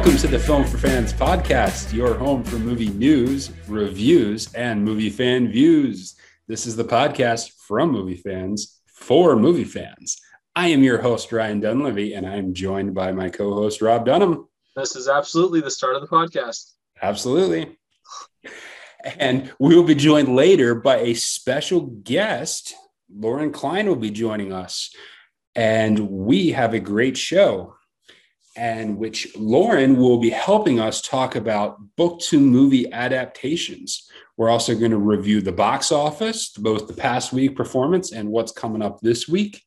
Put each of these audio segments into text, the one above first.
Welcome to the Film for Fans podcast, your home for movie news, reviews, and movie fan views. This is the podcast from movie fans for movie fans. I am your host, Ryan Dunleavy, and I'm joined by my co host, Rob Dunham. This is absolutely the start of the podcast. Absolutely. And we will be joined later by a special guest. Lauren Klein will be joining us. And we have a great show and which Lauren will be helping us talk about book to movie adaptations. We're also going to review the box office, both the past week performance and what's coming up this week.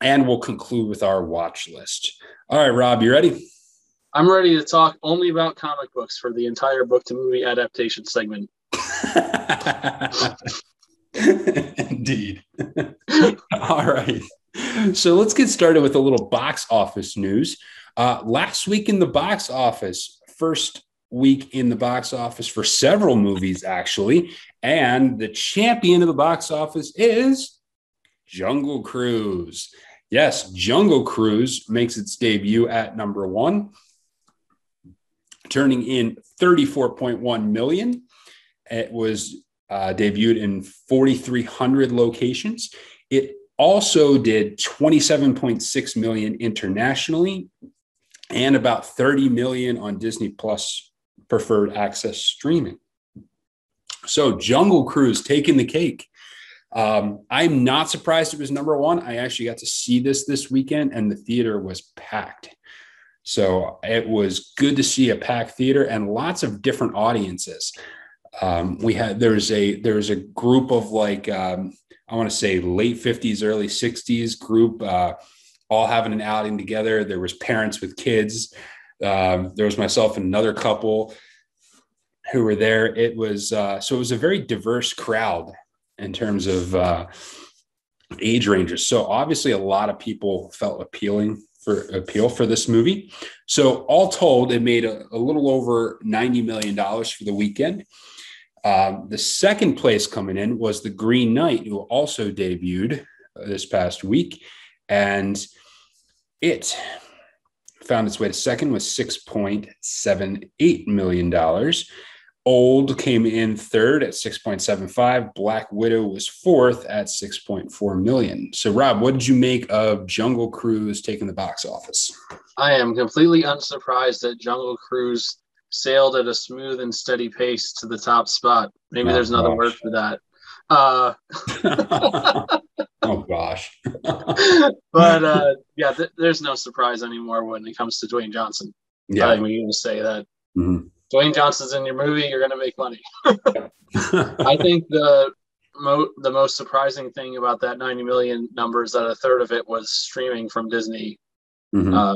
And we'll conclude with our watch list. All right, Rob, you ready? I'm ready to talk only about comic books for the entire book to movie adaptation segment. Indeed. All right. So let's get started with a little box office news. Uh, last week in the box office, first week in the box office for several movies, actually. And the champion of the box office is Jungle Cruise. Yes, Jungle Cruise makes its debut at number one, turning in 34.1 million. It was uh, debuted in 4,300 locations. It also did 27.6 million internationally and about 30 million on Disney Plus preferred access streaming. So Jungle Cruise taking the cake. Um, I'm not surprised it was number one. I actually got to see this this weekend, and the theater was packed. So it was good to see a packed theater and lots of different audiences. Um, we had there's a there's a group of like um, I want to say late 50s, early 60s group. Uh, all having an outing together. There was parents with kids. Um, there was myself and another couple who were there. It was uh, so it was a very diverse crowd in terms of uh, age ranges. So obviously, a lot of people felt appealing for appeal for this movie. So all told, it made a, a little over ninety million dollars for the weekend. Um, the second place coming in was the Green Knight, who also debuted this past week, and it found its way to second with $6.78 million. Old came in third at 6.75. Black Widow was fourth at 6.4 million. So, Rob, what did you make of Jungle Cruise taking the box office? I am completely unsurprised that Jungle Cruise sailed at a smooth and steady pace to the top spot. Maybe oh, there's another gosh. word for that. Uh, oh gosh. but uh, yeah, th- there's no surprise anymore when it comes to Dwayne Johnson. Yeah, I'm going to say that. Mm-hmm. Dwayne Johnson's in your movie, you're going to make money. I think the mo- the most surprising thing about that 90 million number is that a third of it was streaming from Disney, mm-hmm. uh,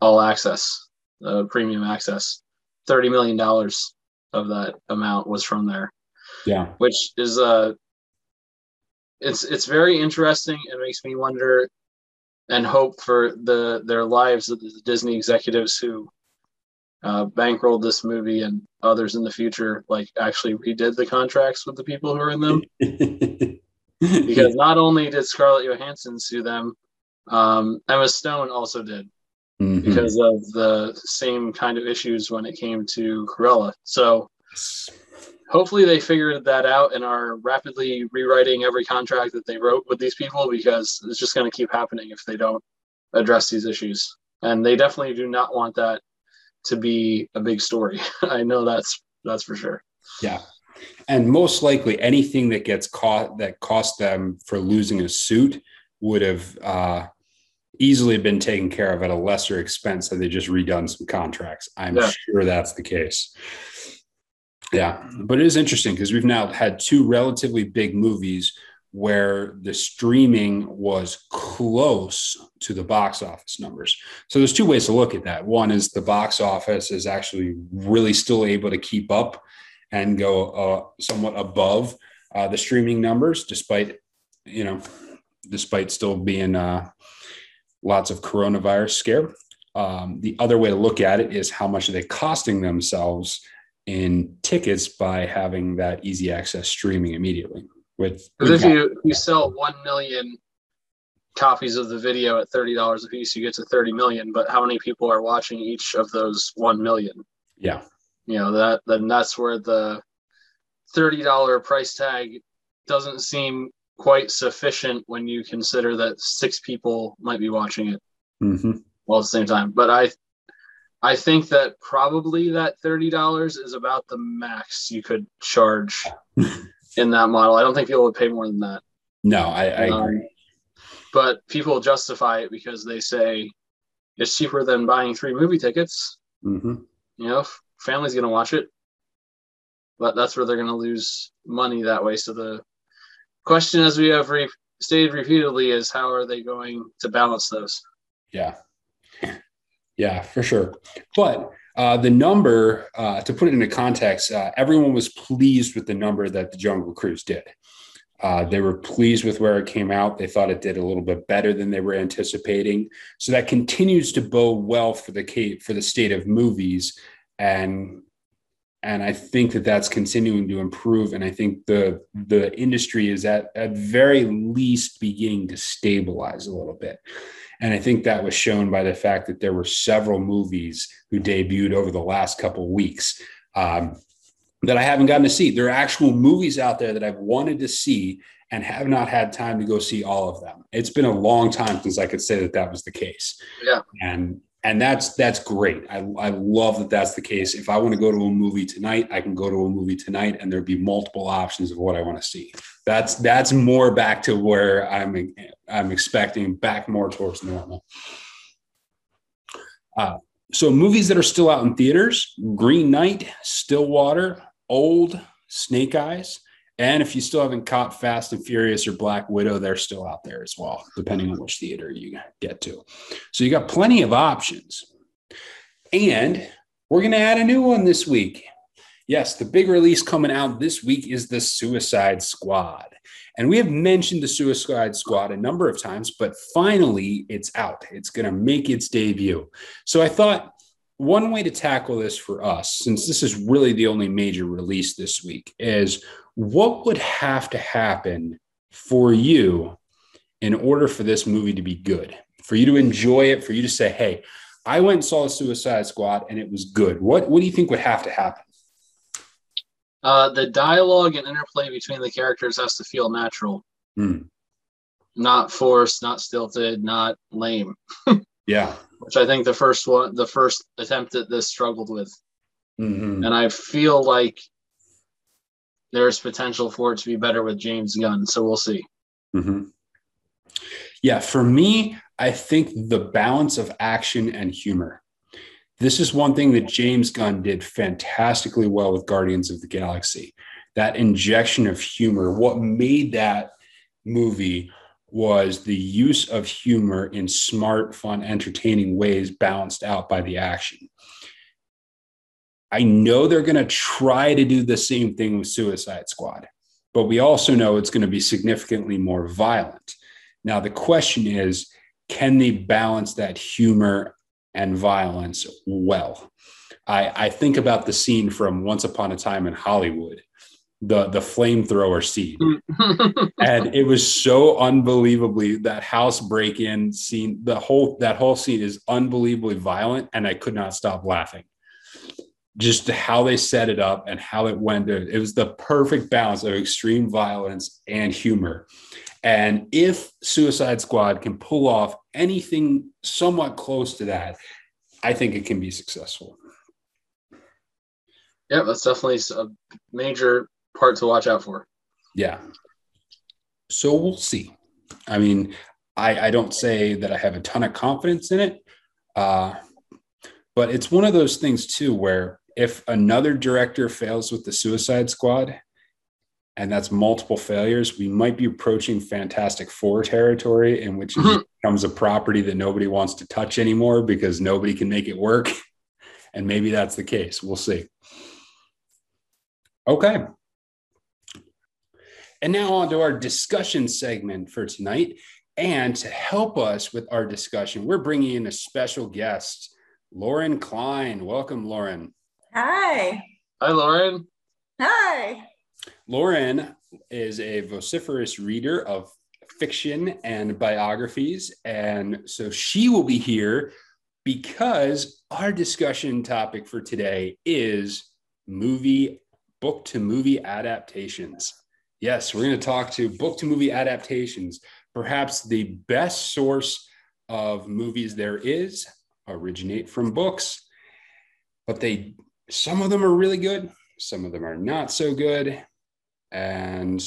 all access, uh, premium access. 30 million dollars of that amount was from there. Yeah, which is uh it's it's very interesting. It makes me wonder and hope for the their lives of the Disney executives who uh, bankrolled this movie and others in the future, like actually redid the contracts with the people who are in them. because not only did Scarlett Johansson sue them, um, Emma Stone also did mm-hmm. because of the same kind of issues when it came to Cruella. So hopefully they figured that out and are rapidly rewriting every contract that they wrote with these people because it's just going to keep happening if they don't address these issues. And they definitely do not want that to be a big story. I know that's that's for sure. Yeah. And most likely anything that gets caught that cost them for losing a suit would have uh, easily been taken care of at a lesser expense had they just redone some contracts. I'm yeah. sure that's the case. Yeah, but it is interesting because we've now had two relatively big movies where the streaming was close to the box office numbers. So there's two ways to look at that. One is the box office is actually really still able to keep up and go uh, somewhat above uh, the streaming numbers, despite you know, despite still being uh, lots of coronavirus scare. Um, the other way to look at it is how much are they costing themselves in tickets by having that easy access streaming immediately. With if you you sell one million copies of the video at thirty dollars a piece, you get to thirty million. But how many people are watching each of those one million? Yeah, you know that then that's where the thirty dollar price tag doesn't seem quite sufficient when you consider that six people might be watching it mm-hmm. all at the same time. But I I think that probably that thirty dollars is about the max you could charge in that model. I don't think people would pay more than that. No, I, I Um, agree. But people justify it because they say it's cheaper than buying three movie tickets. hmm You know, family's gonna watch it, but that's where they're gonna lose money that way. So the question, as we have re- stated repeatedly, is how are they going to balance those? Yeah. Yeah, for sure. But uh, the number, uh, to put it into context, uh, everyone was pleased with the number that the Jungle Cruise did. Uh, they were pleased with where it came out. They thought it did a little bit better than they were anticipating. So that continues to bode well for the for the state of movies, and and I think that that's continuing to improve. And I think the the industry is at at very least beginning to stabilize a little bit. And I think that was shown by the fact that there were several movies who debuted over the last couple of weeks um, that I haven't gotten to see. There are actual movies out there that I've wanted to see and have not had time to go see all of them. It's been a long time since I could say that that was the case. Yeah. And and that's that's great. I, I love that that's the case. If I want to go to a movie tonight, I can go to a movie tonight, and there'd be multiple options of what I want to see. That's that's more back to where I'm I'm expecting back more towards normal. Uh, so movies that are still out in theaters: Green Knight, Stillwater, Old, Snake Eyes, and if you still haven't caught Fast and Furious or Black Widow, they're still out there as well, depending on which theater you get to. So you got plenty of options. And we're going to add a new one this week. Yes, the big release coming out this week is the Suicide Squad. And we have mentioned the Suicide Squad a number of times, but finally it's out. It's going to make its debut. So I thought one way to tackle this for us, since this is really the only major release this week, is what would have to happen for you in order for this movie to be good, for you to enjoy it, for you to say, hey, I went and saw Suicide Squad and it was good. What, what do you think would have to happen? Uh, the dialogue and interplay between the characters has to feel natural, Hmm. not forced, not stilted, not lame. Yeah. Which I think the first one, the first attempt at this struggled with, Mhm. and I feel like there's potential for it to be better with James Gunn. So we'll see. hmm Yeah, for me, I think the balance of action and humor. This is one thing that James Gunn did fantastically well with Guardians of the Galaxy. That injection of humor. What made that movie was the use of humor in smart, fun, entertaining ways, balanced out by the action. I know they're going to try to do the same thing with Suicide Squad, but we also know it's going to be significantly more violent. Now, the question is can they balance that humor and violence well? I, I think about the scene from Once Upon a Time in Hollywood, the, the flamethrower scene. Mm. and it was so unbelievably that house break-in scene, the whole that whole scene is unbelievably violent, and I could not stop laughing just how they set it up and how it went. It was the perfect balance of extreme violence and humor. And if Suicide Squad can pull off anything somewhat close to that, I think it can be successful. yeah, that's definitely a major part to watch out for. Yeah. So we'll see. I mean, I, I don't say that I have a ton of confidence in it, uh, but it's one of those things too where if another director fails with the Suicide Squad, and that's multiple failures, we might be approaching Fantastic Four territory, in which it mm-hmm. becomes a property that nobody wants to touch anymore because nobody can make it work. And maybe that's the case. We'll see. Okay. And now on to our discussion segment for tonight. And to help us with our discussion, we're bringing in a special guest, Lauren Klein. Welcome, Lauren. Hi. Hi, Lauren. Hi. Lauren is a vociferous reader of fiction and biographies. And so she will be here because our discussion topic for today is movie, book to movie adaptations. Yes, we're going to talk to book to movie adaptations, perhaps the best source of movies there is originate from books, but they some of them are really good, some of them are not so good, and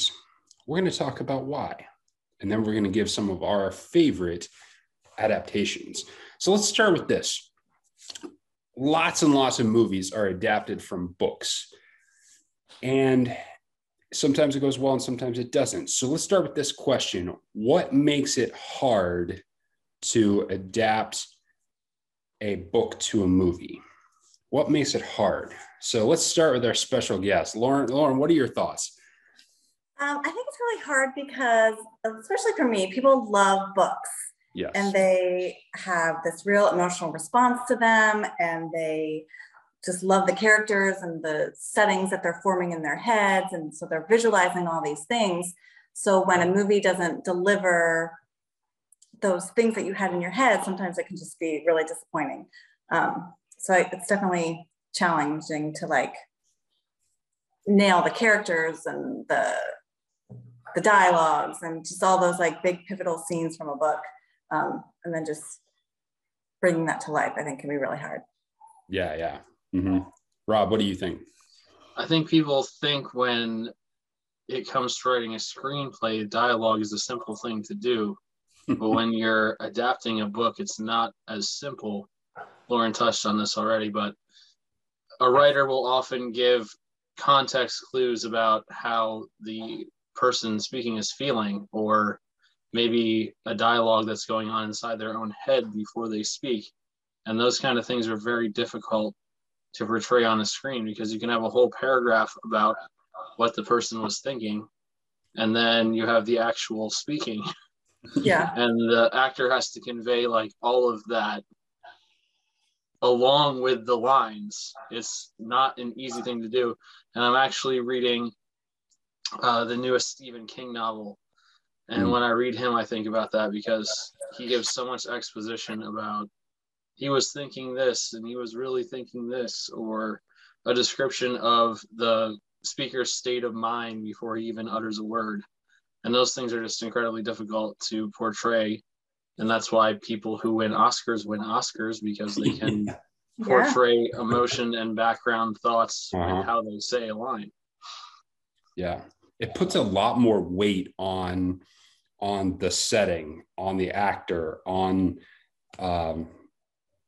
we're going to talk about why. And then we're going to give some of our favorite adaptations. So let's start with this. Lots and lots of movies are adapted from books. And sometimes it goes well and sometimes it doesn't. So let's start with this question What makes it hard to adapt a book to a movie? What makes it hard? So let's start with our special guest. Lauren, Lauren, what are your thoughts? Um, I think it's really hard because, especially for me, people love books. Yes. And they have this real emotional response to them, and they just love the characters and the settings that they're forming in their heads. And so they're visualizing all these things. So when a movie doesn't deliver those things that you had in your head, sometimes it can just be really disappointing. Um, so it's definitely challenging to like nail the characters and the the dialogues and just all those like big pivotal scenes from a book um, and then just bringing that to life i think can be really hard yeah yeah mm-hmm. rob what do you think I think people think when it comes to writing a screenplay, dialogue is a simple thing to do. but when you're adapting a book, it's not as simple. Lauren touched on this already, but a writer will often give context clues about how the person speaking is feeling, or maybe a dialogue that's going on inside their own head before they speak. And those kind of things are very difficult to portray on the screen because you can have a whole paragraph about what the person was thinking, and then you have the actual speaking. yeah and the actor has to convey like all of that along with the lines it's not an easy thing to do. And i'm actually reading uh, the newest stephen king novel. And Mm. when i read him i think about that because he gives so much exposition about he was thinking this and he was really thinking this or a description of the speaker's state of mind before he even utters a word. And those things are just incredibly difficult to portray and that's why people who win oscars win oscars because they can yeah portray emotion and background thoughts Uh-huh. and how they say a line Yeah. It puts a lot more weight on on the setting, on the actor, on um,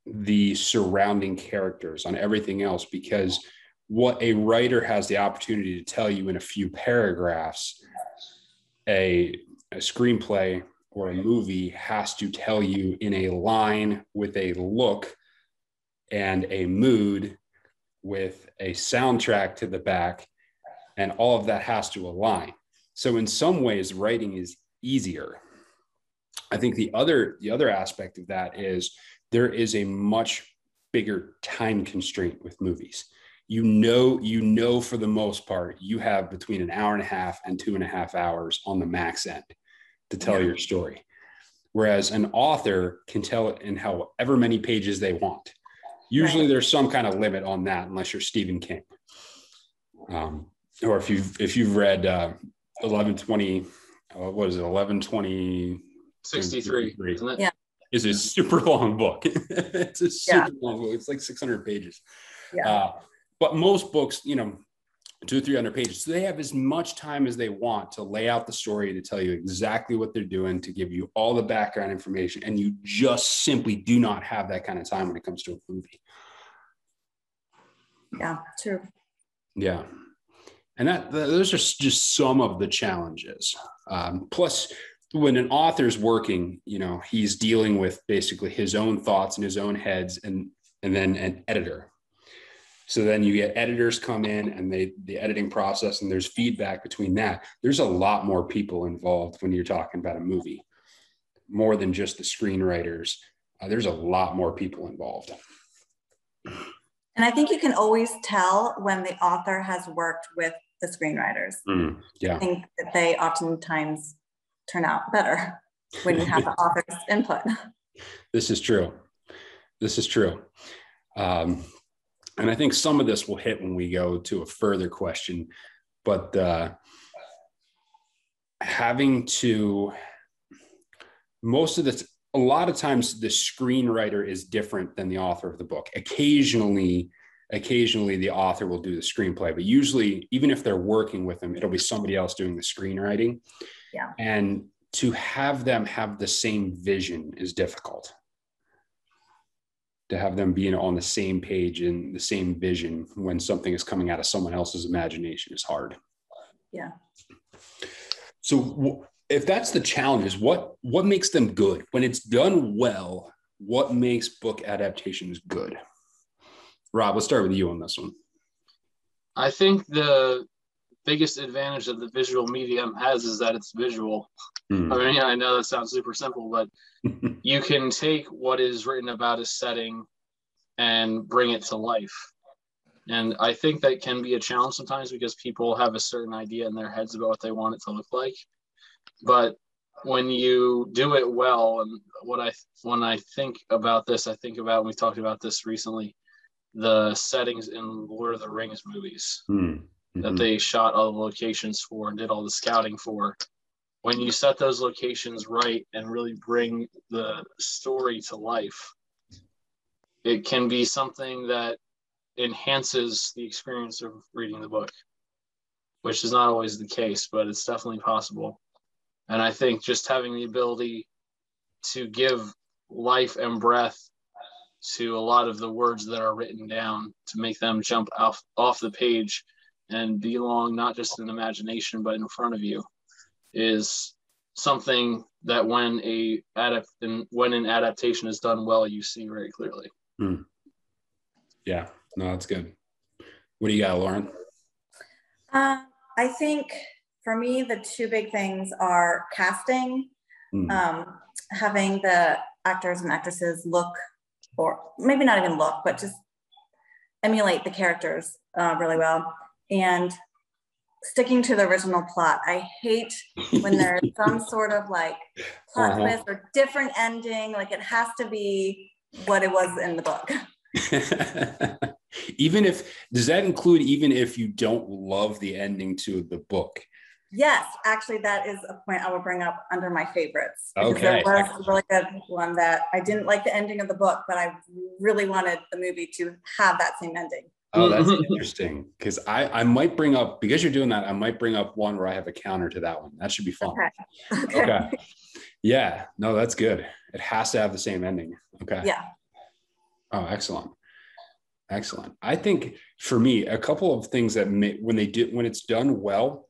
the surrounding characters, on everything else, because what a writer has the opportunity to tell you in a few paragraphs, a, a screenplay or a movie has to tell you in a line with a look and a mood with a soundtrack to the back and all of that has to align. So in some ways writing is easier. I think the other the other aspect of that is there is a much bigger time constraint with movies. You know you know for the most part you have between an hour and a half and two and a half hours on the max end to tell Yeah. your story whereas an author can tell it in however many pages they want usually Right. there's some kind of limit on that unless you're stephen king um, or if you've if you've read uh, 1120 uh, what is it 1120 63 it Yeah. is a super long book it's a super Yeah. long book it's like 600 pages Yeah. uh, but most books you know two or three hundred pages so they have as much time as they want to lay out the story to tell you exactly what they're doing to give you all the background information and you just simply do not have that kind of time when it comes to a movie yeah true Yeah. And that th- those are just some of the challenges. Um, plus, when an author's working, you know, he's dealing with basically his own thoughts in his own heads and and then an editor. So then you get editors come in and they the editing process and there's feedback between that. There's a lot more people involved when you're talking about a movie, more than just the screenwriters. Uh, there's a lot more people involved. and i think you can always tell when the author has worked with the screenwriters Mm, yeah. I think that they oftentimes turn out better when you have the author's input. This is true. This is true. Um, and I think some of this will hit when we go to a further question, but uh, having to, most of the, a lot of times the screenwriter is different than the author of the book. Occasionally, occasionally the author will do the screenplay, but usually, even if they're working with them, it'll be somebody else doing the screenwriting. Yeah. And to have them have the same vision is difficult to have them being on the same page and the same vision when something is coming out of someone else's imagination is hard. Yeah. So if that's the challenges, what what makes them good when it's done well? What makes book adaptations good? Rob, let's start with you on this one. I think the biggest advantage that the visual medium has is that it's visual. Mm. I mean, I know that sounds super simple, but you can take what is written about a setting and bring it to life. And I think that can be a challenge sometimes because people have a certain idea in their heads about what they want it to look like. But when you do it well, and what I when I think about this, I think about we talked about this recently, the settings in Lord of the Rings movies. Mm mm-hmm. that they shot all the locations for and did all the scouting for. When you set those locations right and really bring the story to life, it can be something that enhances the experience of reading the book, which is not always the case, but it's definitely possible. And I think just having the ability to give life and breath to a lot of the words that are written down to make them jump off off the page and belong not just in imagination but in front of you is something that when a adapt when an adaptation is done well you see very clearly. Hmm. yeah. No that's good. What do you got lauren? Uh, i think for me the two big things are casting hmm. um, having the actors and actresses look or maybe not even look but just emulate the characters uh, really well and sticking to the original plot. I hate when there's some sort of like plot uh-huh. twist or different ending. Like it has to be what it was in the book. even if does that include even if you don't love the ending to the book? Yes, actually, that is a point I will bring up under my favorites. Okay. There was a really good one that I didn't like the ending of the book, but I really wanted the movie to have that same ending. Oh, that's interesting. Because I, I might bring up because you're doing that, I might bring up one where I have a counter to that one. That should be fun. Okay. okay. okay. Yeah. No, that's good. It has to have the same ending. Okay. Yeah. Oh, excellent. Excellent. I think for me, a couple of things that may, when they do when it's done well,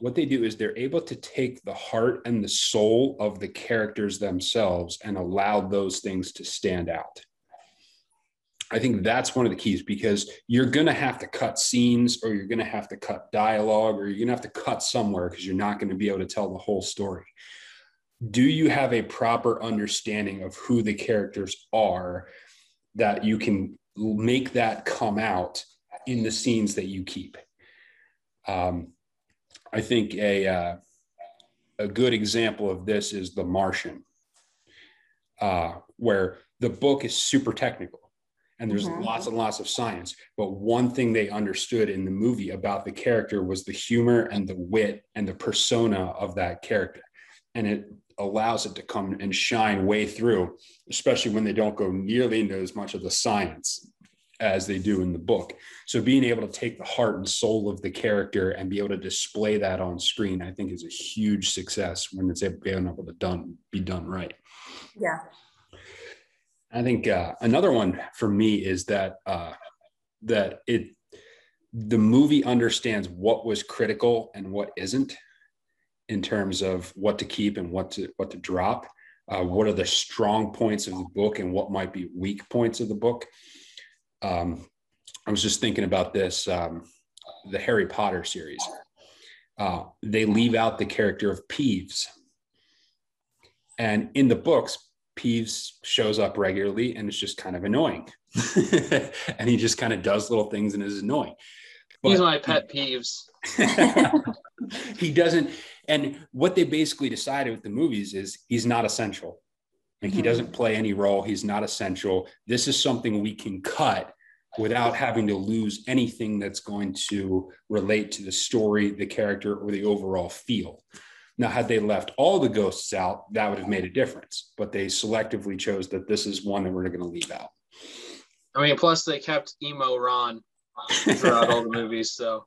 what they do is they're able to take the heart and the soul of the characters themselves and allow those things to stand out. I think that's one of the keys because you're going to have to cut scenes or you're going to have to cut dialogue or you're going to have to cut somewhere because you're not going to be able to tell the whole story. Do you have a proper understanding of who the characters are that you can make that come out in the scenes that you keep? Um, I think a, uh, a good example of this is The Martian, uh, where the book is super technical and there's mm-hmm. lots and lots of science but one thing they understood in the movie about the character was the humor and the wit and the persona of that character. And it allows it to come and shine way through especially when they don't go nearly into as much of the science as they do in the book. So being able to take the heart and soul of the character and be able to display that on screen i think is a huge success when it's able to done be done right. Yeah I think uh, another one for me is that uh, that it the movie understands what was critical and what isn't in terms of what to keep and what to what to drop. Uh, what are the strong points of the book and what might be weak points of the book? Um, I was just thinking about this um, the Harry Potter series. Uh, they leave out the character of Peeves. And in the books, Peeves shows up regularly and it's just kind of annoying. and he just kind of does little things and is annoying. But He's my pet peeves. he doesn't, And what they basically decided with the movies is he's not essential. Like he hmm. doesn't play any role. He's not essential. This is something we can cut without having to lose anything that's going to relate to the story, the character, or the overall feel. Now, had they left all the ghosts out, that would have made a difference. But they selectively chose that this is one that we're going to leave out. I mean, plus they kept emo Ron throughout all the movies, so.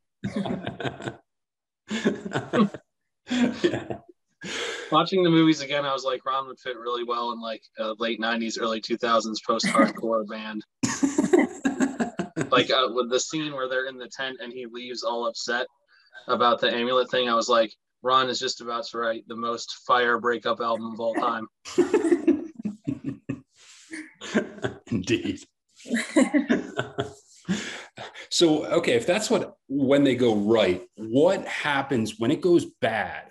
yeah. Watching the movies again, I was like, Ron would fit really well in like a late '90s, early 2000s post-hardcore band. like uh, with the scene where they're in the tent and he leaves all upset about the amulet thing, I was like, Ron is just about to write the most fire breakup album of all time. Indeed. so, okay, if that's what when they go right, what happens when it goes bad?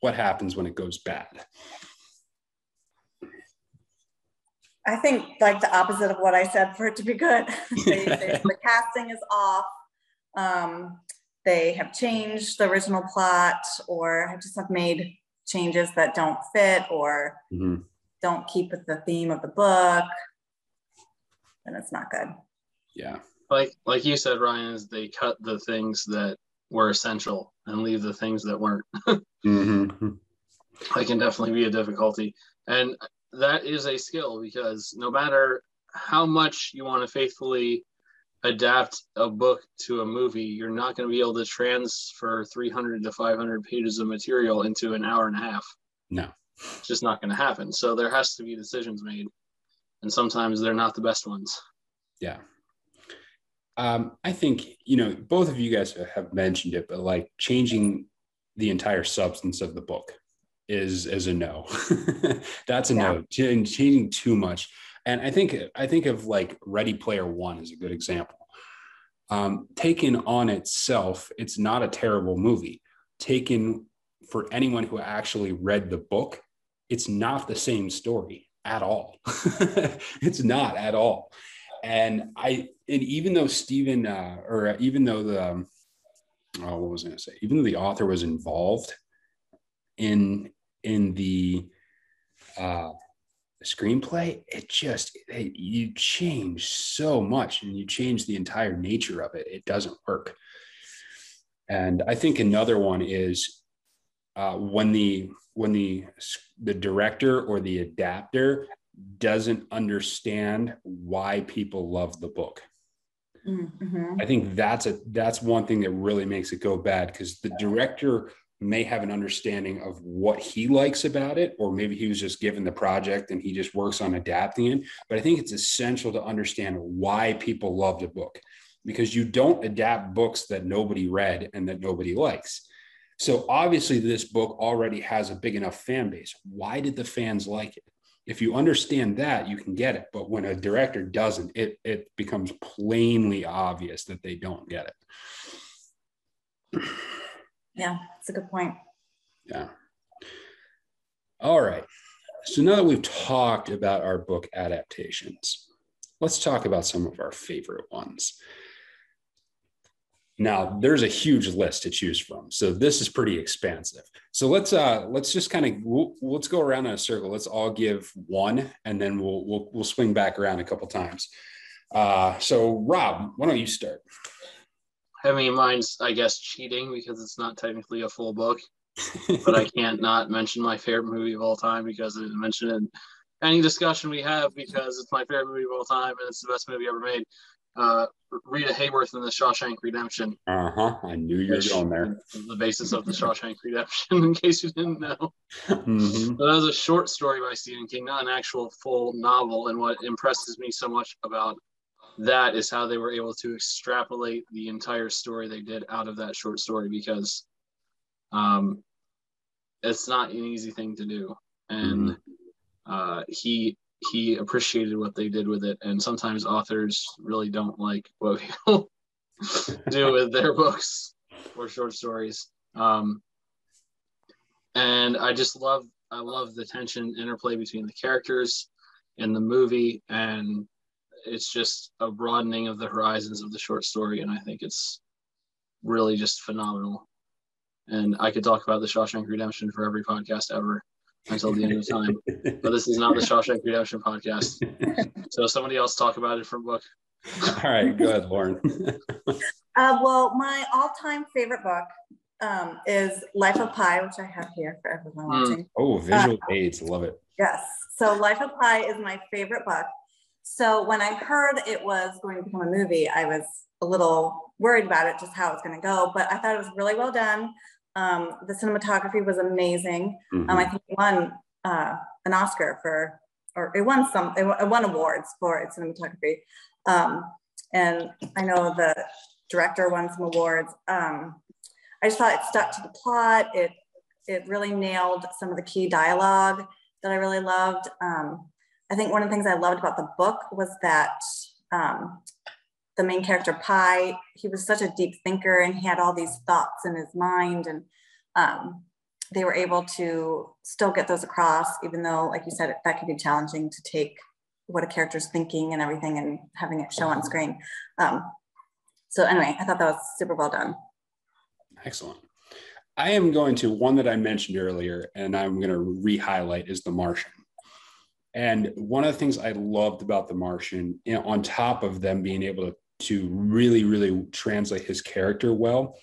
What happens when it goes bad? I think like the opposite of what I said for it to be good. they, they, the casting is off. Um, they have changed the original plot or just have made changes that don't fit or mm-hmm. don't keep with the theme of the book, then it's not good. Yeah. Like like you said, Ryan, is they cut the things that were essential and leave the things that weren't. mm-hmm. That can definitely be a difficulty. And that is a skill because no matter how much you want to faithfully adapt a book to a movie, you're not going to be able to transfer 300 to 500 pages of material into an hour and a half. No, it's just not going to happen. So there has to be decisions made, and sometimes they're not the best ones. Yeah. Um, I think you know both of you guys have mentioned it, but like changing the entire substance of the book is is a no. That's a yeah. no. Changing too much and I think I think of like Ready Player One as a good example. Um, taken on itself, it's not a terrible movie. Taken for anyone who actually read the book, it's not the same story at all. it's not at all. And I, and even though Stephen, uh, or even though the, um, oh, what was I going to say? Even though the author was involved in in the uh, screenplay, it just it, you change so much and you change the entire nature of it. It doesn't work. And I think another one is uh, when the when the the director or the adapter doesn't understand why people love the book. Mm-hmm. I think that's a that's one thing that really makes it go bad because the director may have an understanding of what he likes about it, or maybe he was just given the project and he just works on adapting it. But I think it's essential to understand why people loved a book because you don't adapt books that nobody read and that nobody likes. So obviously, this book already has a big enough fan base. Why did the fans like it? If you understand that, you can get it. But when a director doesn't, it, it becomes plainly obvious that they don't get it. Yeah, that's a good point. Yeah. All right. So now that we've talked about our book adaptations, let's talk about some of our favorite ones. Now, there's a huge list to choose from, so this is pretty expansive. So let's uh let's just kind of we'll, let's go around in a circle. Let's all give one, and then we'll we'll we'll swing back around a couple times. Uh, so Rob, why don't you start? I mean, mine's I guess cheating because it's not technically a full book, but I can't not mention my favorite movie of all time because I didn't mention it in any discussion we have because it's my favorite movie of all time and it's the best movie ever made. Uh, Rita Hayworth in The Shawshank Redemption. Uh huh. I knew you were going there. The basis of The Shawshank Redemption, in case you didn't know. Mm-hmm. But that was a short story by Stephen King, not an actual full novel. And what impresses me so much about that is how they were able to extrapolate the entire story they did out of that short story because um, it's not an easy thing to do. And mm-hmm. uh, he he appreciated what they did with it. And sometimes authors really don't like what people do with their books or short stories. Um, and i just love i love the tension interplay between the characters in the movie and it's just a broadening of the horizons of the short story, and I think it's really just phenomenal. and I could talk about the Shawshank Redemption for every podcast ever until the end of time. but this is not the Shawshank Redemption podcast. So somebody else talk about it from book. All right, go ahead, Lauren. uh, well, my all-time favorite book um, is Life of Pi, which I have here for everyone mm. watching. Oh, visual uh, aids, love it. Yes. So Life of Pi is my favorite book. So when I heard it was going to become a movie, I was a little worried about it, just how it's going to go. But I thought it was really well done. Um, the cinematography was amazing. Mm-hmm. Um, I think it won uh, an Oscar for, or it won some, it won awards for its cinematography. Um, and I know the director won some awards. Um, I just thought it stuck to the plot. It it really nailed some of the key dialogue that I really loved. Um, I think one of the things I loved about the book was that um, the main character Pi, he was such a deep thinker and he had all these thoughts in his mind and um, they were able to still get those across, even though, like you said, that could be challenging to take what a character's thinking and everything and having it show on screen. Um, so anyway, I thought that was super well done. Excellent. I am going to one that I mentioned earlier, and I'm going to re-highlight is The Martian. And one of the things I loved about The Martian, you know, on top of them being able to, to really, really translate his character well,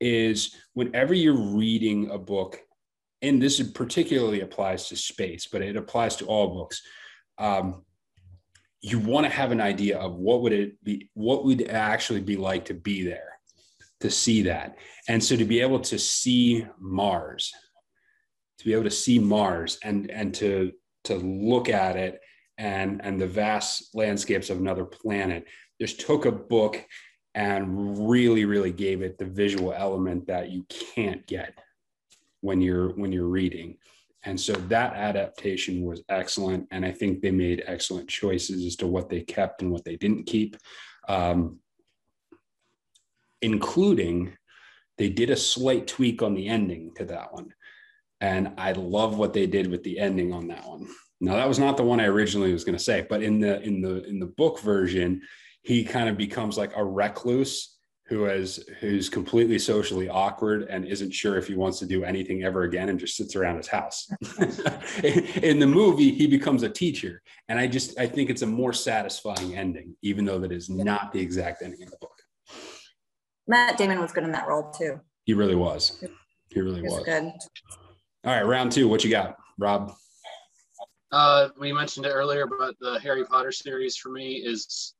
is whenever you're reading a book, and this particularly applies to space, but it applies to all books. Um, you want to have an idea of what would it be, what would it actually be like to be there, to see that, and so to be able to see Mars, to be able to see Mars, and and to to look at it and and the vast landscapes of another planet. Just took a book and really really gave it the visual element that you can't get when you're when you're reading. And so that adaptation was excellent. And i think they made excellent choices as to what they kept and what they didn't keep um, including they did a slight tweak on the ending to that one and I love what they did with the ending on that one. Now that was not the one I originally was going to say, but in the in the in the book version, he kind of becomes like a recluse who has who's completely socially awkward and isn't sure if he wants to do anything ever again and just sits around his house. in the movie, he becomes a teacher, and I just I think it's a more satisfying ending, even though that is not the exact ending in the book. Matt Damon was good in that role too. He really was. He really was. Good. All right, round two. What you got, Rob? Uh, we mentioned it earlier, but the Harry Potter series for me is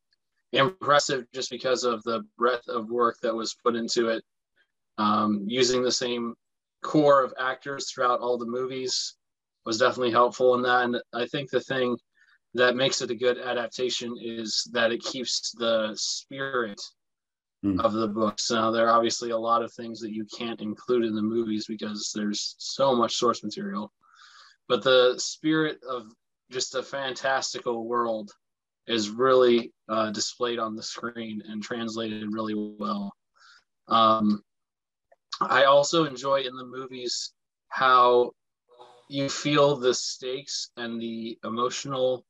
impressive just because of the breadth of work that was put into it. Um, using the same core of actors throughout all the movies was definitely helpful in that. And I think the thing that makes it a good adaptation is that it keeps the spirit mm. of the books. Now, there are obviously a lot of things that you can't include in the movies because there's so much source material. But the spirit of just a fantastical world is really uh, displayed on the screen and translated really well. Um, I also enjoy in the movies how you feel the stakes and the emotional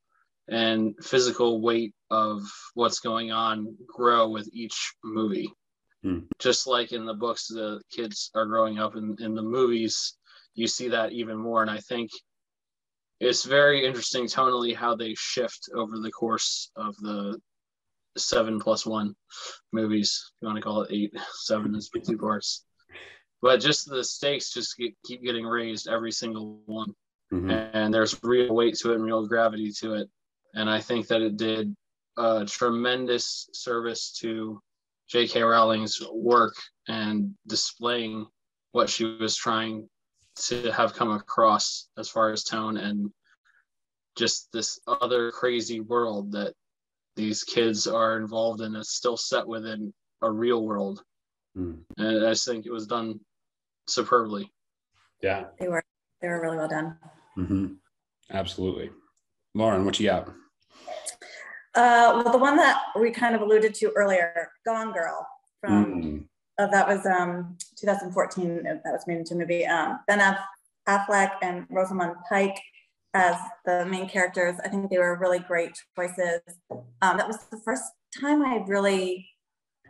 and physical weight of what's going on grow with each movie. Hmm. Just like in the books, the kids are growing up in, in the movies, you see that even more. And I think it's very interesting tonally how they shift over the course of the seven plus one movies. If you want to call it eight, seven is two parts. But just the stakes just get, keep getting raised every single one. Mm-hmm. And there's real weight to it and real gravity to it. And I think that it did a tremendous service to J.K. Rowling's work and displaying what she was trying to have come across as far as tone and just this other crazy world that these kids are involved in that's still set within a real world. Mm. And I just think it was done superbly. Yeah. They were they were really well done. Mm-hmm. Absolutely. Lauren, what you got? Uh, well, the one that we kind of alluded to earlier, Gone Girl, from mm. uh, that was um, 2014. That was made into a movie. Um, ben Affleck and Rosamund Pike as the main characters. I think they were really great choices. Um, that was the first time I really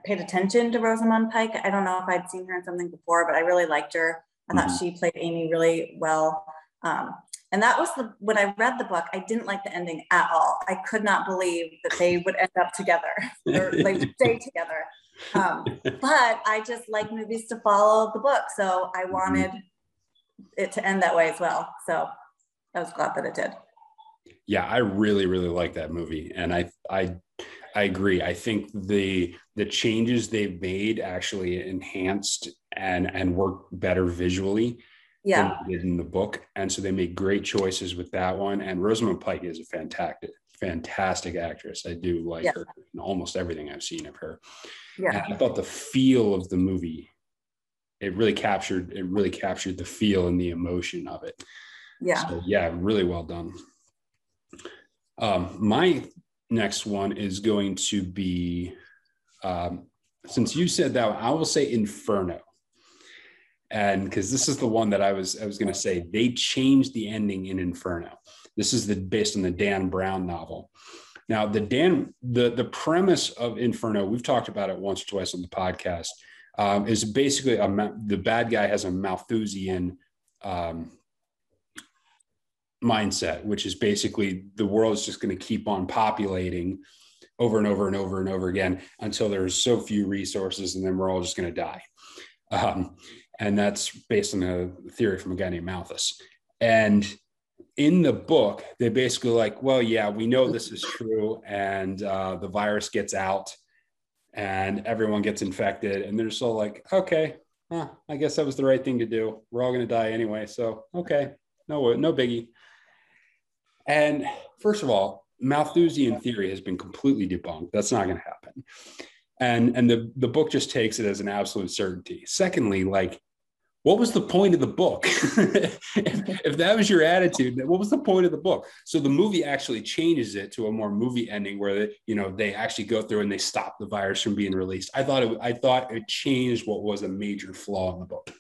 paid attention to Rosamund Pike. I don't know if I'd seen her in something before, but I really liked her. I thought mm-hmm. she played Amy really well. Um, and that was the when I read the book, I didn't like the ending at all. I could not believe that they would end up together or they would stay together. Um, but I just like movies to follow the book, so I mm-hmm. wanted it to end that way as well. So I was glad that it did. Yeah, I really, really like that movie, and I, I, I agree. I think the the changes they've made actually enhanced and and work better visually yeah. in the book. And so they made great choices with that one. And Rosamund Pike is a fantastic, fantastic actress. I do like yeah. her in almost everything I've seen of her. Yeah. And I thought the feel of the movie, it really captured, it really captured the feel and the emotion of it. Yeah. So, yeah, really well done. Um, my next one is going to be, um, since you said that, I will say Inferno and because this is the one that I was I was going to say they changed the ending in Inferno. This is the based on the Dan Brown novel. Now the Dan the the premise of Inferno we've talked about it once or twice on the podcast um, is basically a, the bad guy has a Malthusian um, mindset, which is basically the world is just going to keep on populating over and over and over and over again until there's so few resources, and then we're all just going to die. Um, and that's based on a theory from a guy named Malthus. And in the book, they basically like, well, yeah, we know this is true, and uh, the virus gets out, and everyone gets infected, and they're all like, okay, huh, I guess that was the right thing to do. We're all going to die anyway, so okay, no, no biggie. And first of all, Malthusian theory has been completely debunked. That's not going to happen. And and the the book just takes it as an absolute certainty. Secondly, like what was the point of the book? if, if, that was your attitude, what was the point of the book? So the movie actually changes it to a more movie ending where they, you know they actually go through and they stop the virus from being released. I thought it, I thought it changed what was a major flaw in the book.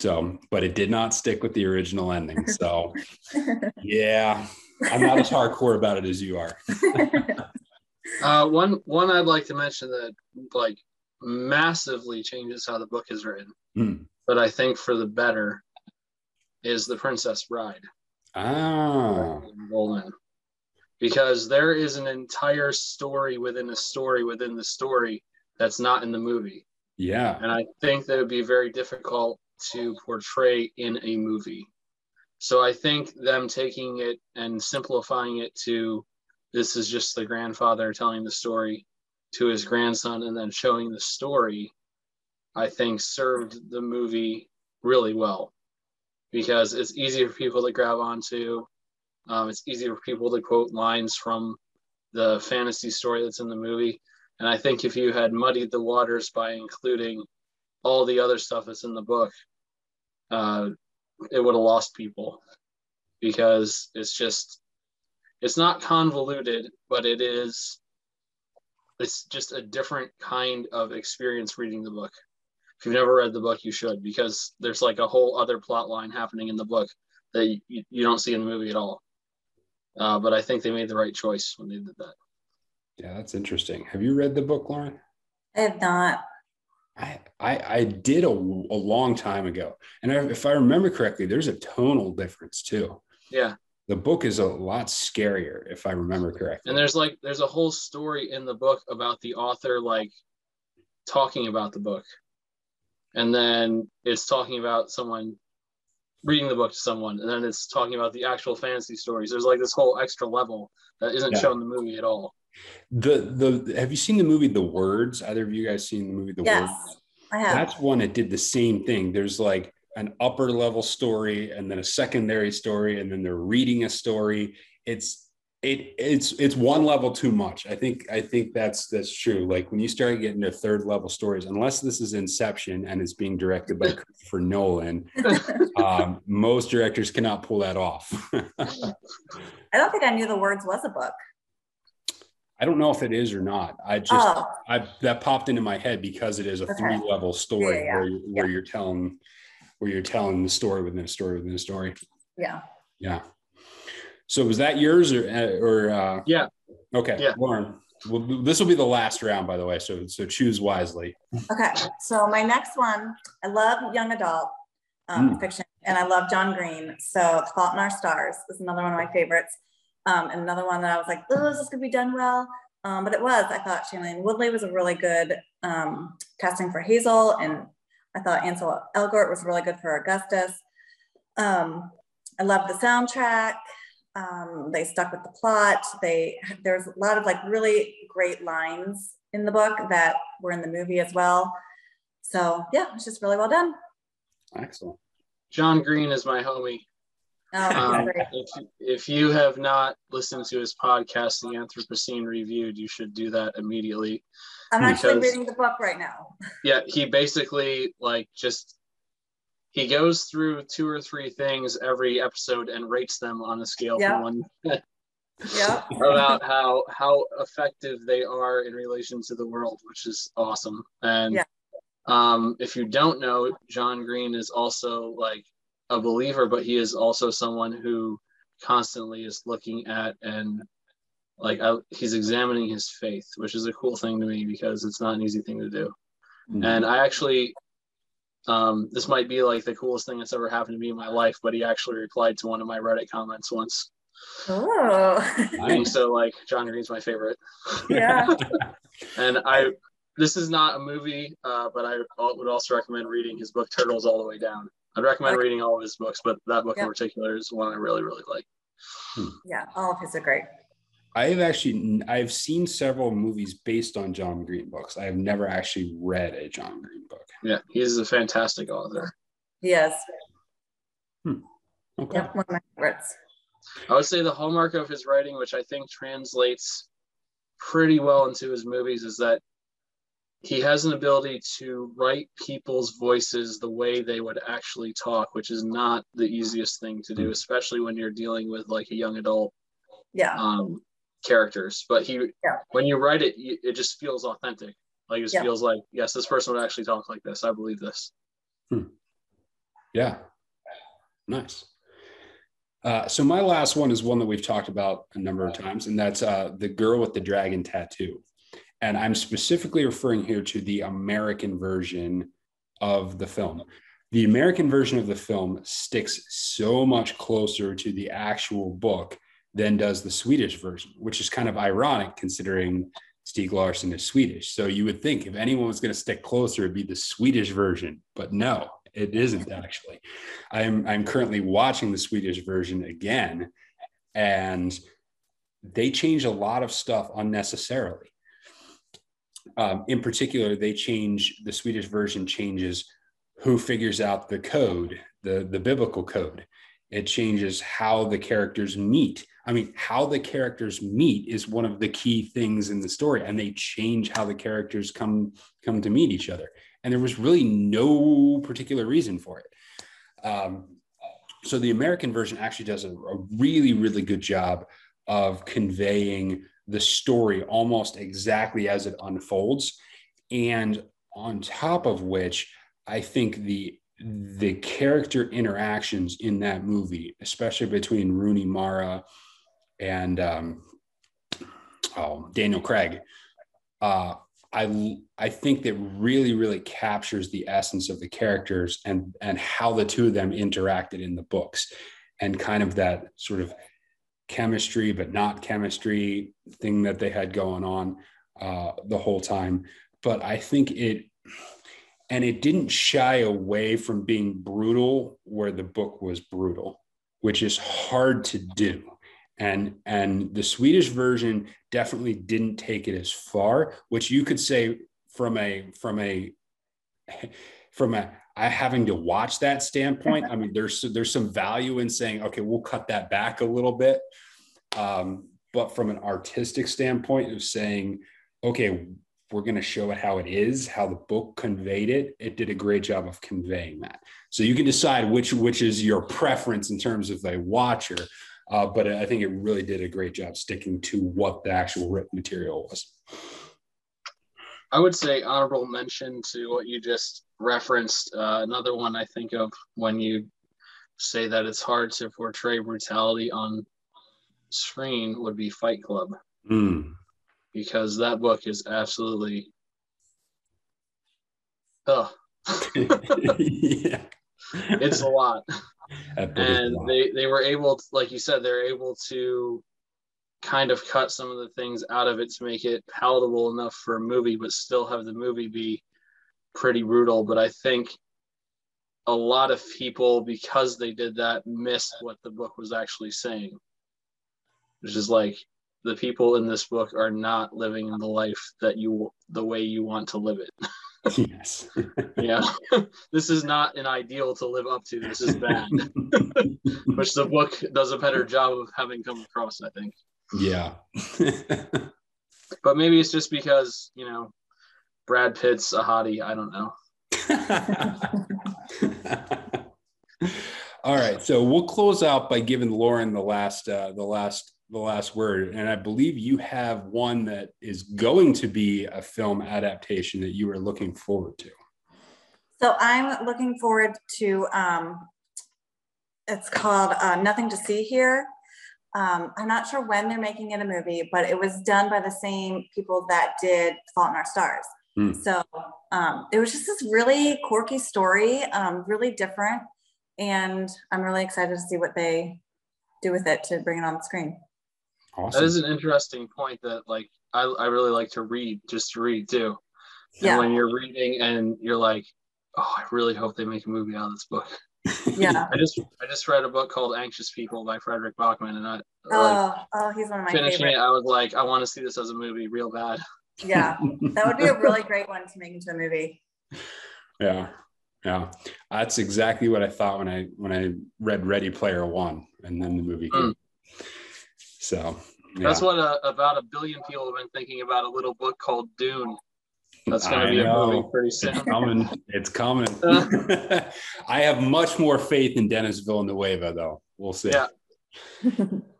So, but it did not stick with the original ending. So, yeah, I'm not as hardcore about it as you are. uh, one one I'd like to mention that like massively changes how the book is written. Mm. But I think for the better is The Princess Bride. Ah. Because there is an entire story within a story within the story that's not in the movie. Yeah. And I think that would be very difficult to portray in a movie. So I think them taking it and simplifying it to this is just the grandfather telling the story to his grandson and then showing the story, I think served the movie really well because it's easy for people to grab onto. Um, it's easy for people to quote lines from the fantasy story that's in the movie. And I think if you had muddied the waters by including all the other stuff that's in the book, uh, it would have lost people because it's just, it's not convoluted, but it is it's just a different kind of experience reading the book. If you've never read the book, you should because there's like a whole other plot line happening in the book that you, you don't see in the movie at all. Uh, but I think they made the right choice when they did that. Yeah, that's interesting. Have you read the book, Lauren? I have not. I, I, I did a, a long time ago. And I, if I remember correctly, there's a tonal difference too. Yeah the book is a lot scarier if i remember correctly. and there's like there's a whole story in the book about the author like talking about the book. And then it's talking about someone reading the book to someone and then it's talking about the actual fantasy stories. There's like this whole extra level that isn't yeah. shown in the movie at all. The the have you seen the movie the words? Either of you guys seen the movie the yes, words? I have. that's one that did the same thing. There's like an upper level story and then a secondary story and then they're reading a story it's it it's it's one level too much i think i think that's that's true like when you start getting to third level stories unless this is inception and it's being directed by christopher nolan um, most directors cannot pull that off i don't think i knew the words was a book I don't know if it is or not. I just oh. I that popped into my head because it is a okay. three level story yeah, yeah. where, where yeah. you're telling where you're telling the story within a story within a story. Yeah. Yeah. So was that yours or or uh, yeah? Okay, yeah. Lauren. well, this will be the last round, by the way. So so choose wisely. Okay, so my next one, I love young adult um, mm. fiction, and I love John Green. So Fault in Our Stars is another one of my favorites, um, and another one that I was like, oh, is this gonna be done well? Um, but it was. I thought Shailene Woodley was a really good um, casting for Hazel, and I thought Ansel Elgort was really good for Augustus. Um, I love the soundtrack. Um, they stuck with the plot. They there's a lot of like really great lines in the book that were in the movie as well. So yeah, it's just really well done. Excellent. John Green is my homie. Oh, um, if, if you have not listened to his podcast, The Anthropocene Reviewed, you should do that immediately. I'm actually reading the book right now. Yeah, he basically like just he goes through two or three things every episode and rates them on a scale yeah. from one yeah about how how effective they are in relation to the world, which is awesome. And yeah. um, if you don't know, John Green is also like a believer, but he is also someone who constantly is looking at and like I, he's examining his faith, which is a cool thing to me because it's not an easy thing to do. Mm-hmm. And I actually, um, this might be like the coolest thing that's ever happened to me in my life, but he actually replied to one of my Reddit comments once. Oh, and so like John Green's my favorite. Yeah. and I, this is not a movie, uh, but I would also recommend reading his book Turtles All the Way Down. I'd recommend okay. reading all of his books, but that book yep. in particular is one I really, really like. Hmm. Yeah, all of his are great. I've actually I've seen several movies based on John Green books. I have never actually read a John Green book. Yeah, he's a fantastic author. Yes. Hmm. Okay. Yep, one of my favorites. I would say the hallmark of his writing, which I think translates pretty well into his movies, is that he has an ability to write people's voices the way they would actually talk, which is not the easiest thing to do, hmm. especially when you're dealing with like a young adult. Yeah. Um, characters, but he yeah. when you write it, it just feels authentic. Like it just yeah. feels like yes, this person would actually talk like this. I believe this. Hmm. Yeah, nice. Uh, so my last one is one that we've talked about a number of times, and that's uh, the girl with the dragon tattoo. And I'm specifically referring here to the American version of the film. The American version of the film sticks so much closer to the actual book than does the Swedish version, which is kind of ironic considering Stieg Larsson is Swedish. So you would think if anyone was going to stick closer, it'd be the Swedish version, but no, it isn't actually. I'm I'm currently watching the Swedish version again, and they change a lot of stuff unnecessarily. Um, in particular, they change the Swedish version changes who figures out the code, the the biblical code. It changes how the characters meet I mean, how the characters meet is one of the key things in the story, and they change how the characters come come to meet each other. And there was really no particular reason for it. Um, so the American version actually does a, a really, really good job of conveying the story almost exactly as it unfolds, and on top of which, I think the the character interactions in that movie, especially between Rooney Mara and um, oh, Daniel Craig. Uh, I I think that really really captures the essence of the characters and and how the two of them interacted in the books, and kind of that sort of chemistry but not chemistry thing that they had going on uh, the whole time. But I think it and it didn't shy away from being brutal where the book was brutal, which is hard to do and and the swedish version definitely didn't take it as far which you could say from a from a from a I having to watch that standpoint i mean there's there's some value in saying okay we'll cut that back a little bit um, but from an artistic standpoint of saying okay we're going to show it how it is how the book conveyed it it did a great job of conveying that so you can decide which which is your preference in terms of a watcher uh, but I think it really did a great job sticking to what the actual written material was. I would say honorable mention to what you just referenced. Uh, another one I think of when you say that it's hard to portray brutality on screen would be Fight Club. Mm. because that book is absolutely oh yeah. it's a lot and lot. they they were able to, like you said they're able to kind of cut some of the things out of it to make it palatable enough for a movie but still have the movie be pretty brutal but i think a lot of people because they did that missed what the book was actually saying. Which is like the people in this book are not living the life that you the way you want to live it. Yes. yeah. This is not an ideal to live up to. This is bad. Which the book does a better job of having come across i think. Yeah. but maybe it's just because you know brad pitt's a hottie i don't know All right, so we'll close out by giving Lauren the last, uh, the last, the last word, and I believe you have one that is going to be a film adaptation that you are looking forward to. So I'm looking forward to, um, it's called uh, Nothing to See Here. Um, I'm not sure when they're making it a movie, but it was done by the same people that did Fault in Our Stars. Hmm. So um, it was just this really quirky story, um, really different. And I'm really excited to see what they do with it to bring it on the screen. Awesome. that is an interesting point that like i, I really like to read just to read too and Yeah. when you're reading and you're like oh i really hope they make a movie out of this book Yeah. i just i just read a book called anxious people by frederick backman and i like Oh, oh, he's one of my finishing favorite. it i was like i want to see this as a movie real bad Yeah, that would be a really great one to make into a movie. yeah, yeah. That's exactly what I thought when I when I read Ready Player One, and then the movie came. So yeah. That's what uh, about a billion people have been thinking about a little book called Dune. That's going to be a movie pretty soon. It's coming. It's coming. I have much more faith in Dennis Villanueva, though. We'll see. Yeah.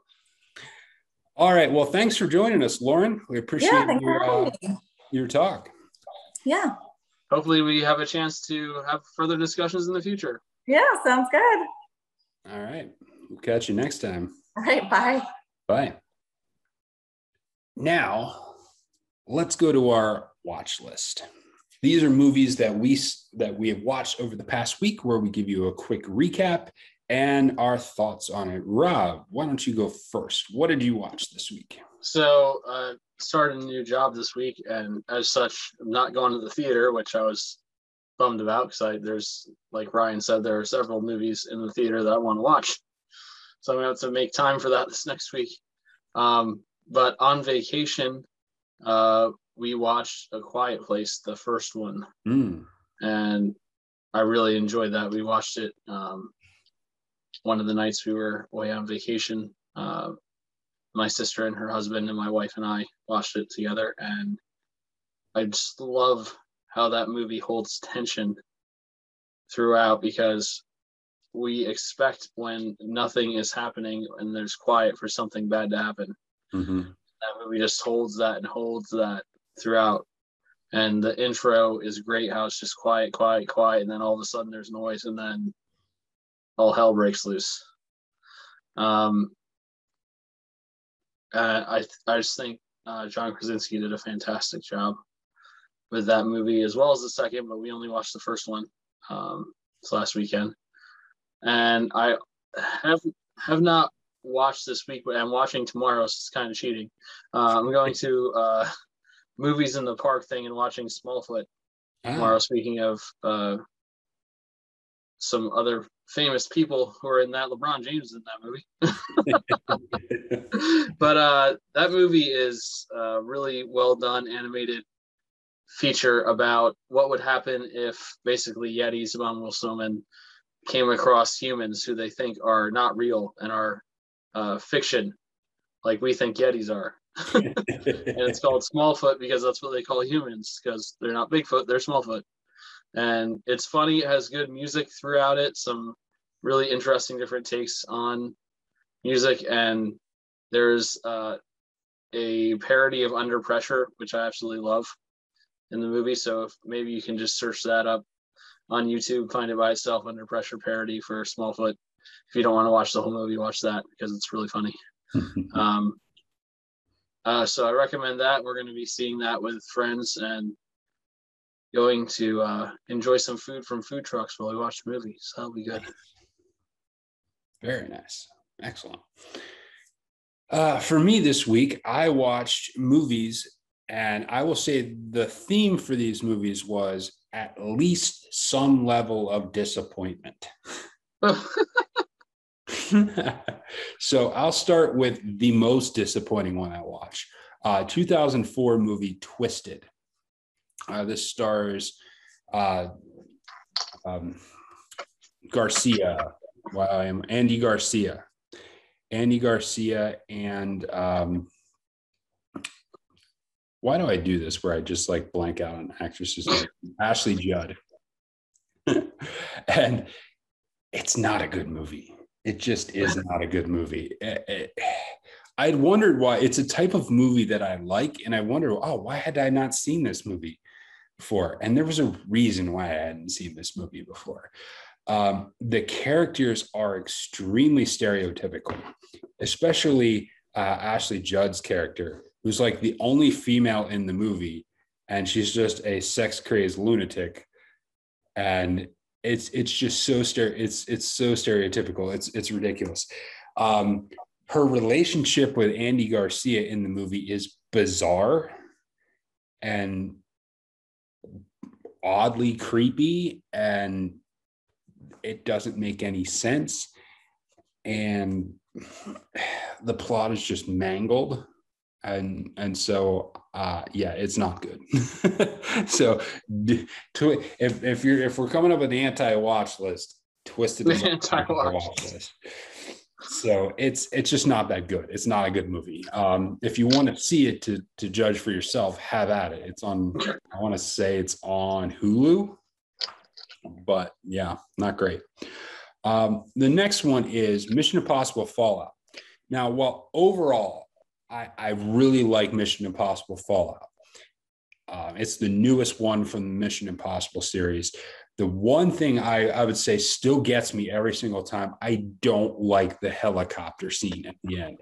All right. Well, thanks for joining us, Lauren. We appreciate yeah, your, uh, your talk. Yeah, Hopefully, we have a chance to have further discussions in the future. yeah, sounds good. All right. We'll catch you next time. All right, bye. Bye. Now, let's go to our watch list. These are movies that we that we have watched over the past week, where we give you a quick recap and our thoughts on it. Rob, why don't you go first? What did you watch this week? So, uh, started a new job this week, and as such, I'm not going to the theater, which I was bummed about because there's like Ryan said, there are several movies in the theater that I want to watch. So I'm gonna have to make time for that this next week. Um, but on vacation, uh, we watched A Quiet Place, the first one, Mm, and I really enjoyed that. We watched it um, one of the nights we were away on vacation. Uh, my sister and her husband and my wife and I watched it together, and I just love how that movie holds tension throughout because we expect when nothing is happening and there's quiet for something bad to happen mhm. that movie just holds that and holds that throughout. And the intro is great how it's just quiet, quiet, quiet, and then all of a sudden there's noise, and then all hell breaks loose. Um, uh, I I just think uh, John Krasinski did a fantastic job with that movie as well as the second, but we only watched the first one um, this last weekend, and I have have not watched this week, but I'm watching tomorrow, so it's kind of cheating. Uh, I'm going to uh, movies in the park thing and watching Smallfoot Ah, tomorrow. Speaking of uh, some other famous people who are in that, LeBron James in that movie. but uh, that movie is uh, really well done animated feature about what would happen if basically Yetis among Wilsoman came across humans who they think are not real and are uh, fiction, like we think Yetis are. and it's called Smallfoot because that's what they call humans because they're not Bigfoot, they're Smallfoot. And it's funny, it has good music throughout it, some really interesting different takes on music. And there's uh, a parody of Under Pressure, which I absolutely love in the movie. So if maybe you can just search that up on YouTube, find it by itself, Under Pressure parody for Smallfoot. If you don't want to watch the whole movie, watch that because it's really funny. Um, Uh, so I recommend that. We're going to be seeing that with friends and going to uh, enjoy some food from food trucks while we watch the movie. So that'll be good. Very nice. Excellent. Uh, for me this week, I watched movies, and I will say the theme for these movies was at least some level of disappointment. so I'll start with the most disappointing one I watched. Uh, 2004 movie Twisted. Uh, this stars uh, um, Garcia. Well, I am Andy Garcia. Andy Garcia and um, why do I do this where I just like blank out on actresses? Ashley Judd. and it's not a good movie. It just is not a good movie. It, it, I'd wondered why it's a type of movie that I like, and I wonder, oh, why had I not seen this movie before? And there was a reason why I hadn't seen this movie before. Um, the characters are extremely stereotypical, especially uh, Ashley Judd's character, who's like the only female in the movie, and she's just a sex crazed lunatic, and it's it's just so stere- it's it's so stereotypical. It's it's ridiculous. Um, her relationship with Andy Garcia in the movie is bizarre and oddly creepy and it doesn't make any sense. And the plot is just mangled. And and so uh yeah it's not good. So to, if if you're if we're coming up with the anti-watch list twisted is anti-watch list so it's it's just not that good. It's not a good movie. Um if you want to see it to to judge for yourself have at it. It's on i want to say it's on hulu but yeah not great um the next one is mission impossible fallout now while overall i i really like mission impossible fallout um, it's the newest one from the mission impossible series the one thing I, I would say still gets me every single time, I don't like the helicopter scene at the end.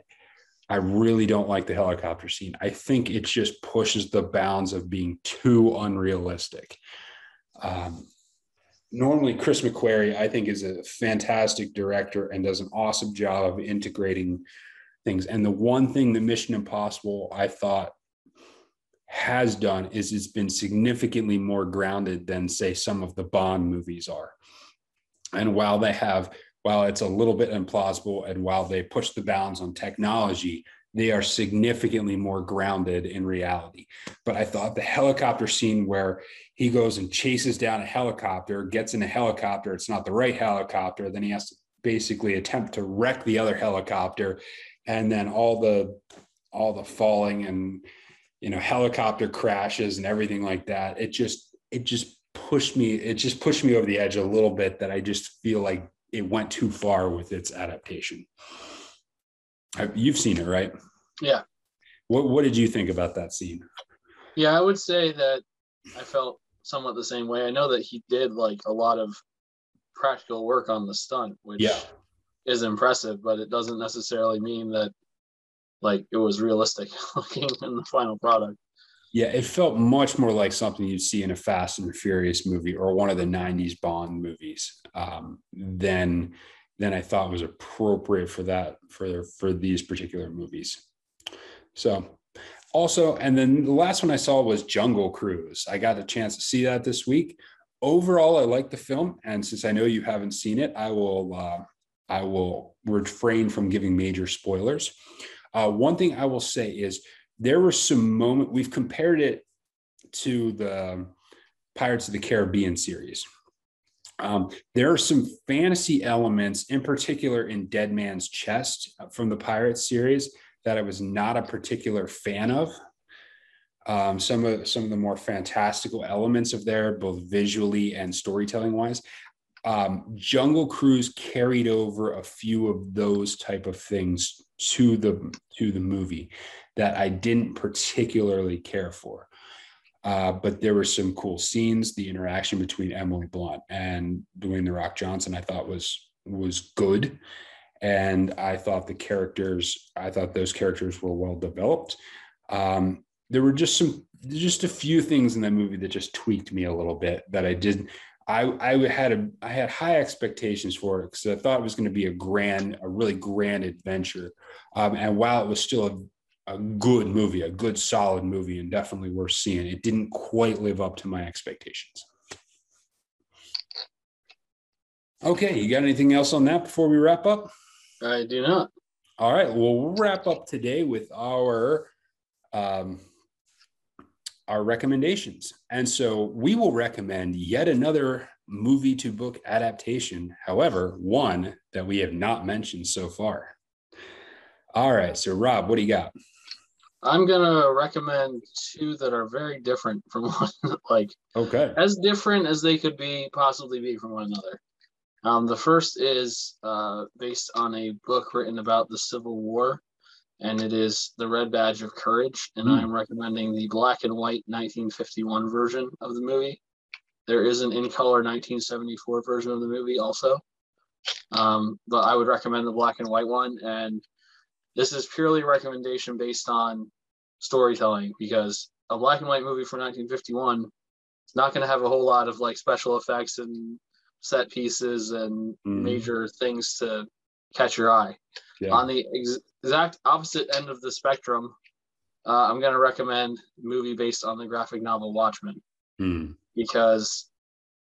I really don't like the helicopter scene. I think it just pushes the bounds of being too unrealistic. Um, normally, Chris McQuarrie, I think, is a fantastic director and does an awesome job of integrating things. And the one thing that Mission Impossible I thought has done is it's been significantly more grounded than say some of the bond movies are and while they have while it's a little bit implausible and while they push the bounds on technology they are significantly more grounded in reality. But i thought the helicopter scene where he goes and chases down a helicopter gets in a helicopter it's not the right helicopter then he has to basically attempt to wreck the other helicopter. And then all the all the falling and you know helicopter crashes and everything like that. It just it just pushed me it just pushed me over the edge a little bit that i just feel like it went too far with its adaptation you've seen it right yeah what, what did you think about that scene yeah i would say that i felt somewhat the same way i know that he did like a lot of practical work on the stunt which yeah. is impressive but it doesn't necessarily mean that like it was realistic looking in the final product. Yeah, it felt much more like something you'd see in a Fast and Furious movie or one of the '90s Bond movies um, than than I thought was appropriate for that for for these particular movies. So, also, and then the last one I saw was Jungle Cruise. I got a chance to see that this week. Overall, I like the film, and since I know you haven't seen it, I will uh, I will refrain from giving major spoilers. Uh, one thing I will say is there were some moment we've compared it to the Pirates of the Caribbean series. Um, there are some fantasy elements, in particular in Dead Man's Chest from the Pirates series, that I was not a particular fan of. Um, some of some of the more fantastical elements of there, both visually and storytelling wise. Um, Jungle Cruise carried over a few of those type of things to the to the movie that I didn't particularly care for. Uh, but there were some cool scenes. The interaction between Emily Blunt and Dwayne the Rock Johnson, I thought was was good, and I thought the characters, I thought those characters were well developed. Um, there were just some, just a few things in that movie that just tweaked me a little bit that I did. I, I had a I had high expectations for it because I thought it was going to be a grand, a really grand adventure. Um, and while it was still a, a good movie, a good solid movie, and definitely worth seeing, it didn't quite live up to my expectations. Okay, you got anything else on that before we wrap up? I do not. All right, well, wrap up today with our um, our recommendations, and so we will recommend yet another movie to book adaptation. However, one that we have not mentioned so far. All right, so Rob, what do you got? I'm gonna recommend two that are very different from one, like Okay. as different as they could be possibly be from one another. Um, the first is uh, based on a book written about the Civil War, and it is The Red Badge of Courage. And Hmm. I'm recommending the black and white 1951 version of the movie. There is an in color 1974 version of the movie also, um, but I would recommend the black and white one. And this is purely recommendation based on storytelling because a black and white movie from 1951 is not going to have a whole lot of like special effects and set pieces and Mm. major things to catch your eye. Yeah. On the ex- exact opposite end of the spectrum, uh, I'm going to recommend a movie based on the graphic novel Watchmen Hmm. because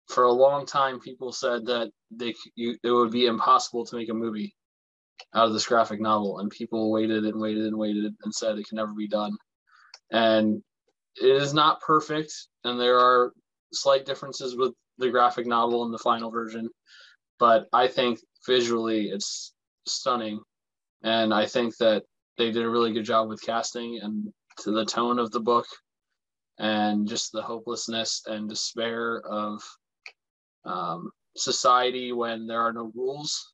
for a long time people said that they you, it would be impossible to make a movie out of this graphic novel and people waited and waited and waited and said it can never be done and it is not perfect and there are slight differences with the graphic novel and the final version but i think visually it's stunning and i think that they did a really good job with casting and to the tone of the book and just the hopelessness and despair of um, society when there are no rules.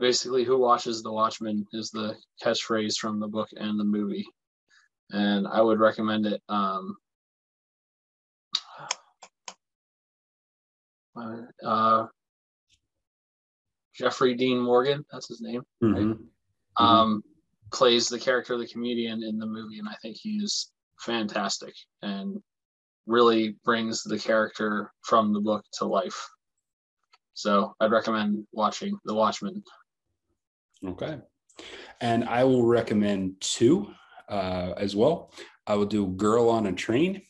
Basically, who watches The Watchmen is the catchphrase from the book and the movie, and I would recommend it. Um, uh, Jeffrey Dean Morgan, that's his name Mhm. um, plays the character of the comedian in the movie, and I think he's fantastic and really brings the character from the book to life. So I'd recommend watching The Watchmen. Okay. And I will recommend two uh, as well. I will do Girl on a Train.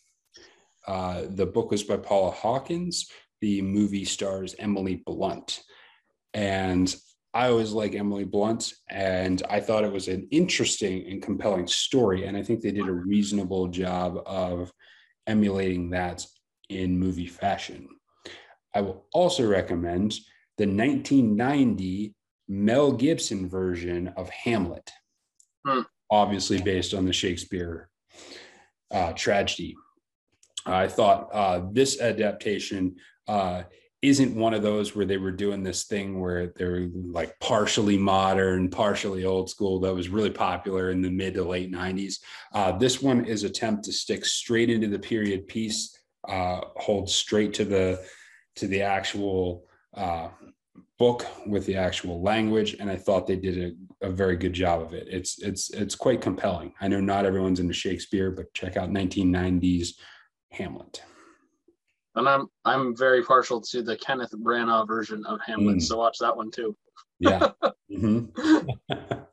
Uh, the book was by Paula Hawkins. The movie stars Emily Blunt. And I always like Emily Blunt, and I thought it was an interesting and compelling story. And I think they did a reasonable job of emulating that in movie fashion. I will also recommend the 1990 Mel Gibson version of Hamlet, Hmm. obviously based on the Shakespeare uh, tragedy. I thought uh, this adaptation uh, isn't one of those where they were doing this thing where they're like partially modern, partially old school that was really popular in the mid to late 90s. Uh, this one is attempt to stick straight into the period piece, uh, hold straight to the to the actual uh, book with the actual language, and I thought they did a, a very good job of it. It's it's it's quite compelling. I know not everyone's into Shakespeare, but check out 1990s Hamlet. And I'm I'm very partial to the Kenneth Branagh version of Hamlet, Mm. so watch that one too. Yeah. Mhm.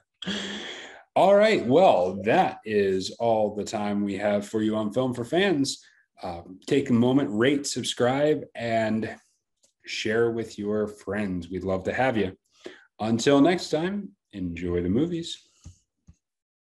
all right. Well, that is all the time we have for you on Film for Fans. Um, take a moment, rate, subscribe, and share with your friends. We'd love to have you. Until next time, enjoy the movies.